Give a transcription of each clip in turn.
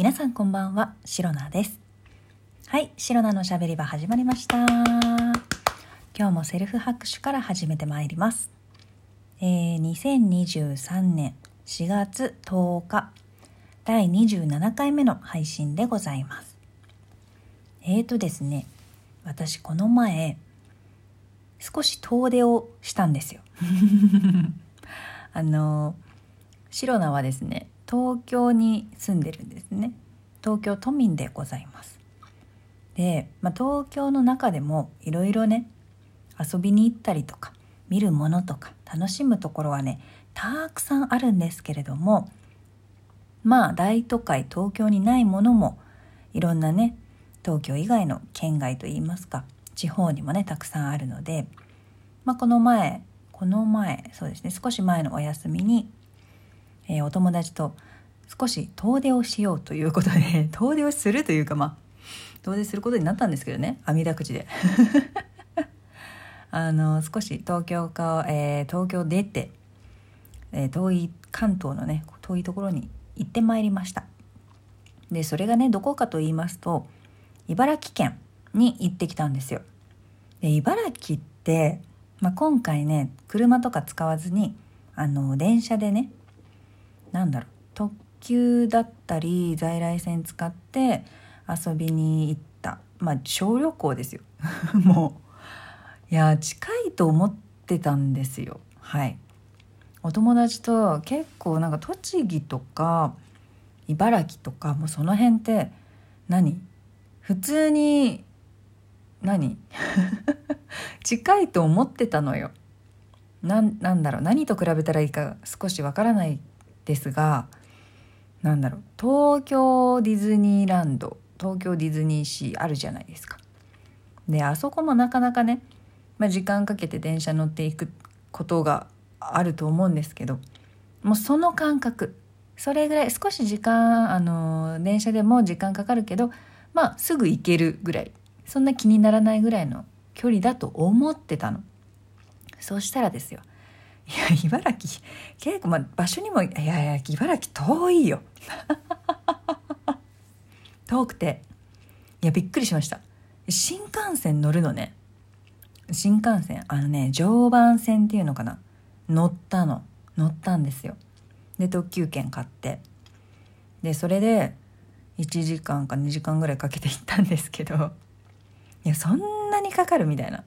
皆さんこんばんは、シロナです。はい、シロナのしゃべり場始まりました。今日もセルフ拍手から始めてまいります。えー、2023年4月10日、第27回目の配信でございます。えーとですね、私この前、少し遠出をしたんですよ。あの、シロナはですね、東京に住んでるんですね。東京都民でございます。で、まあ、東京の中でもいろいろね遊びに行ったりとか見るものとか楽しむところはねたくさんあるんですけれどもまあ大都会東京にないものもいろんなね東京以外の県外といいますか地方にもねたくさんあるので、まあ、この前この前そうですね少し前のお休みにえー、お友達と少し遠出をしようということで 遠出をするというかまあ遠出することになったんですけどね網だくじで。あの少し東京か、えー、東京出て、えー、遠い関東のね遠いところに行ってまいりました。でそれがねどこかと言いますと茨城県に行ってきたんですよ。で茨城って、まあ、今回ね車とか使わずにあの電車でねなんだろう。特急だったり在来線使って遊びに行った。まあ小旅行ですよ。もう。いや近いと思ってたんですよ。はい。お友達と結構なんか栃木とか茨城とかもうその辺って何？普通に何？近いと思ってたのよ。なんなんだろう。何と比べたらいいか少しわからないですがなんだろう東京ディズニーランド東京ディズニーシーあるじゃないですか。であそこもなかなかね、まあ、時間かけて電車乗っていくことがあると思うんですけどもうその感覚それぐらい少し時間あの電車でも時間かかるけどまあすぐ行けるぐらいそんな気にならないぐらいの距離だと思ってたの。そうしたらですよや茨城。結構ま場所にもいやいや茨城遠いよ。遠くて。いやびっくりしました。新幹線乗るのね。新幹線あのね常磐線っていうのかな。乗ったの。乗ったんですよ。で特急券買って。でそれで1時間か2時間ぐらいかけて行ったんですけど。いやそんなにかかるみたいな。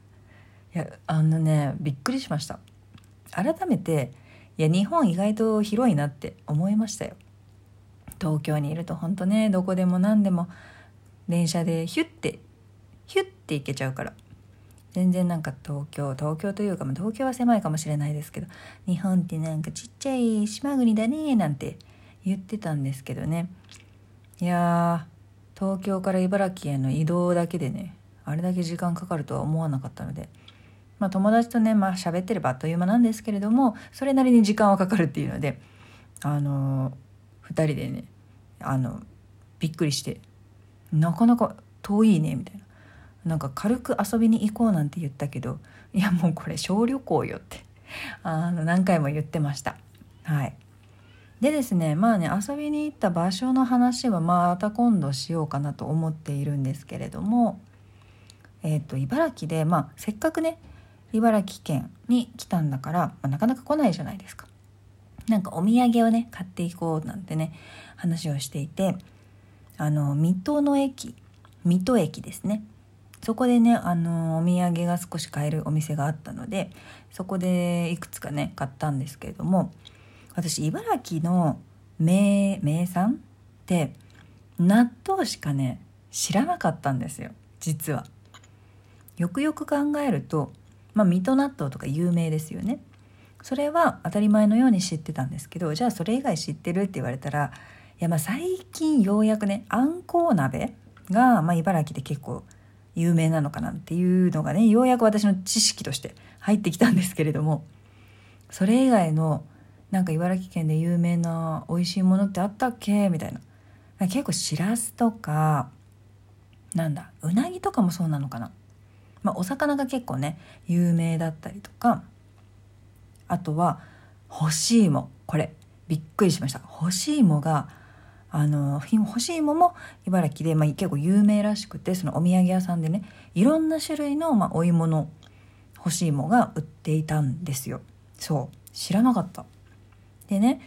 いやあのねびっくりしました。改めていや日本意外と広いなって思いましたよ。東京にいると本当ねどこでも何でも電車でヒュッてヒュッて行けちゃうから。全然なんか東京東京というか、ま、東京は狭いかもしれないですけど日本ってなんかちっちゃい島国だねなんて言ってたんですけどね。いや東京から茨城への移動だけでねあれだけ時間かかるとは思わなかったのでまあ、友達とねまあ喋ってればあっという間なんですけれどもそれなりに時間はかかるっていうのであの2人でねあのびっくりしてなかなか遠いねみたいな。なんか軽く遊びに行こうなんて言ったけどいやもうこれ小旅行よってあの何回も言ってました。はい。でですねまあね遊びに行った場所の話はまた今度しようかなと思っているんですけれどもえっ、ー、と茨城でまあせっかくね茨城県に来たんだから、まあ、なかなか来ないじゃないですか。なんかお土産をね買っていこうなんてね話をしていてあの水戸の駅水戸駅ですねそこでねあのお土産が少し買えるお店があったのでそこでいくつかね買ったんですけれども私茨城の名名産って納豆しかね知らなかったんですよ実は。よくよく考えるとまあ、水戸納豆とか有名ですよね。それは当たり前のように知ってたんですけどじゃあそれ以外知ってるって言われたらいやまあ最近ようやくねあんこう鍋が、まあ、茨城で結構有名なのかなっていうのがねようやく私の知識として入ってきたんですけれどもそれ以外のなんか茨城県で有名な美味しいものってあったっけ？みたいな。結構しらすとかなんだうなぎとかもそうなのかな。まあ、お魚が結構ね有名だったりとかあとは干し芋。これびっくりしました。干し芋があの干し芋も茨城で、まあ、結構有名らしくてそのお土産屋さんでねいろんな種類の、まあ、お芋の干し芋が売っていたんですよ。そう。知らなかった。でね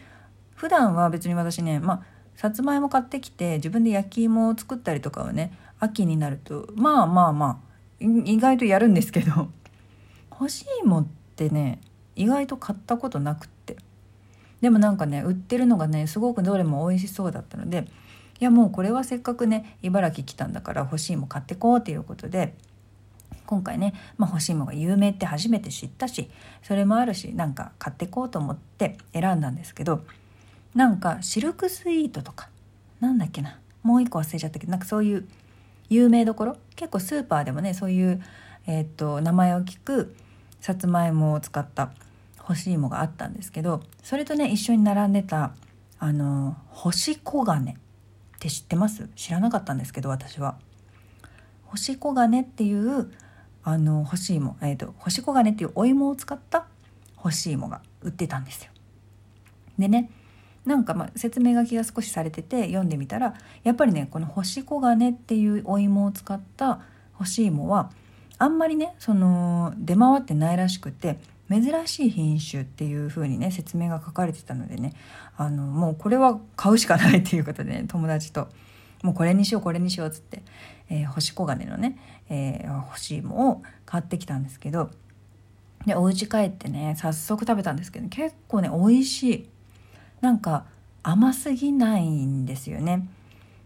普段は別に私ねまあさつまいも買ってきて自分で焼き芋を作ったりとかはね秋になるとまあまあまあ意外とやるんですけど。干し芋ってね意外と買ったことなくって。でもなんかね売ってるのがねすごくどれも美味しそうだったのでいやもうこれはせっかくね茨城来たんだから干し芋買ってこうということで今回ね、まあ、干し芋が有名って初めて知ったしそれもあるしなんか買ってこうと思って選んだんですけどなんかシルクスイートとかなんだっけなもう一個忘れちゃったけどなんかそういう有名どころ？結構スーパーでもねそういう、えー、っと名前を聞くさつまいもを使った干し芋があったんですけどそれとね一緒に並んでたあの干し黄金って知ってます？知らなかったんですけど私は。干し黄金っていうあの干し芋、えーと、干し黄金っていうお芋を使った干し芋が売ってたんですよ。でねなんかま説明書きが少しされてて読んでみたらやっぱりねこの干し黄金っていうお芋を使った干し芋はあんまりねその出回ってないらしくて珍しい品種っていう風にね説明が書かれてたのでねあのもうこれは買うしかないっていうことで、ね、友達ともうこれにしようこれにしようっつって、えー、干し黄金のね、えー、干し芋を買ってきたんですけどでお家帰ってね早速食べたんですけど結構ね美味しい。なんか甘すぎないんですよね。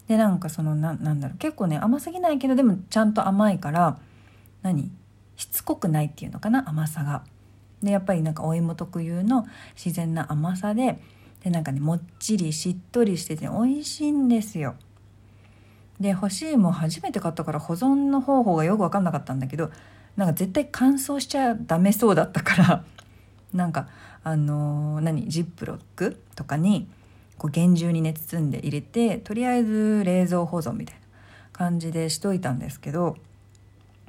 でなんかそのななんだろう。結構ね甘すぎないけどでもちゃんと甘いから何？しつこくないっていうのかな？甘さが。でやっぱりなんかお芋特有の自然な甘さででなんかねもっちりしっとりしてて、美味しいんですよ。で干し芋初めて買ったから保存の方法がよく分かんなかったんだけどなんか絶対乾燥しちゃダメそうだったから。なんかあのー、何ジップロックとかにこう厳重にね包んで入れてとりあえず冷蔵保存みたいな感じでしといたんですけど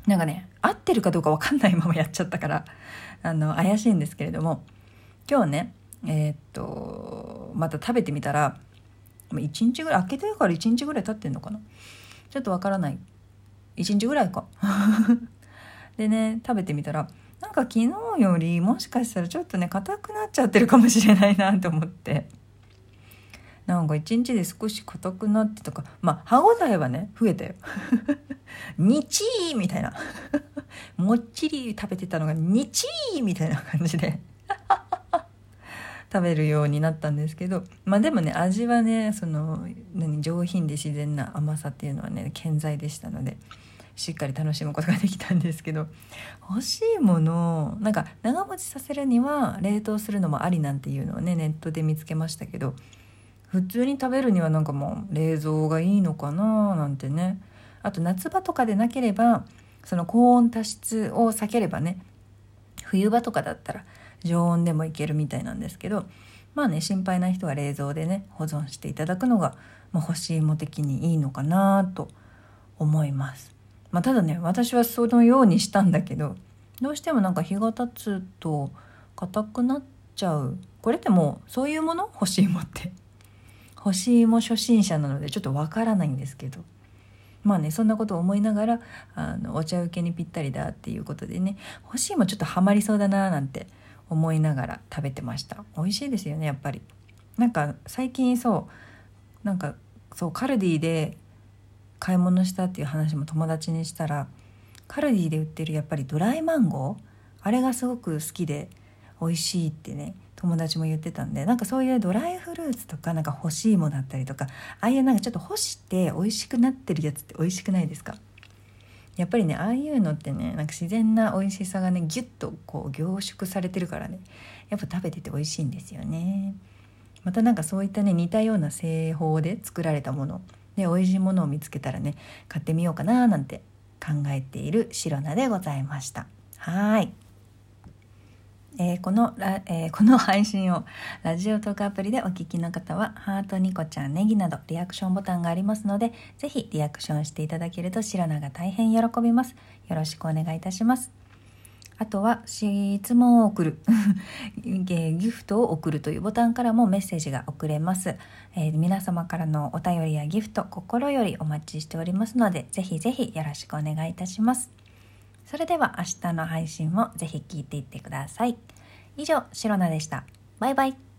なんかね合ってるかどうか分かんないままやっちゃったから あの怪しいんですけれども今日ねえー、っとまた食べてみたら1日ぐらい開けてるから1日ぐらい経ってんのかな？ちょっとわからない。1日ぐらいか。でね食べてみたらなんか昨日よりもしかしたらちょっとね硬くなっちゃってるかもしれないなと思って。なんか一日で少し硬くなってとか。まあ歯応えはね増えたよ。にちーみたいな。もっちり食べてたのがにちーみたいな感じで。食べるようになったんですけど。まあでもね味はねその何上品で自然な甘さっていうのはね健在でしたので。しっかり楽しむことができたんですけど欲しいものなんか長持ちさせるには冷凍するのもありなんていうのをねネットで見つけましたけど普通に食べるにはなんかもう冷蔵がいいのかななんてねあと夏場とかでなければその高温多湿を避ければね冬場とかだったら常温でもいけるみたいなんですけどまあね心配な人は冷蔵でね保存していただくのが、まあ、干し芋的にいいのかなと思います。まあ、ただね私はそのようにしたんだけどどうしてもなんか日が経つと硬くなっちゃう。これってもうそういうもの？干し芋って。干し芋初心者なのでちょっとわからないんですけど。まあねそんなことを思いながらあのお茶受けにぴったりだっていうことでね。干し芋ちょっとハマりそうだななんて思いながら食べてました。美味しいですよねやっぱり。なんか最近そうなんかそうカルディで買い物したっていう話も友達にしたらカルディで売ってるやっぱりドライマンゴーあれがすごく好きで美味しいってね友達も言ってたんでなんかそういうドライフルーツとかなんか干し芋だったりとかああいうなんかちょっと干して美味しくなってるやつって美味しくないですか？やっぱりねああいうのってねなんか自然な美味しさがねギュッとこう凝縮されてるからねやっぱ食べてて美味しいんですよね。またなんかそういったね似たような製法で作られたもの。で美味しいものを見つけたらね買ってみようかななんて考えているシロナでございましたはいえー、このラ、えー、この配信をラジオトークアプリでお聞きの方は、ハート、ニコちゃん、ネギなどリアクションボタンがありますので、ぜひリアクションしていただけると白菜が大変喜びます。よろしくお願いいたします。あとは質問を送る。ギフトを送るというボタンからもメッセージが送れます、えー、皆様からのお便りやギフト心よりお待ちしておりますのでぜひぜひよろしくお願いいたします。それでは明日の配信もぜひ聞いていってください。以上シロナでした。バイバイ。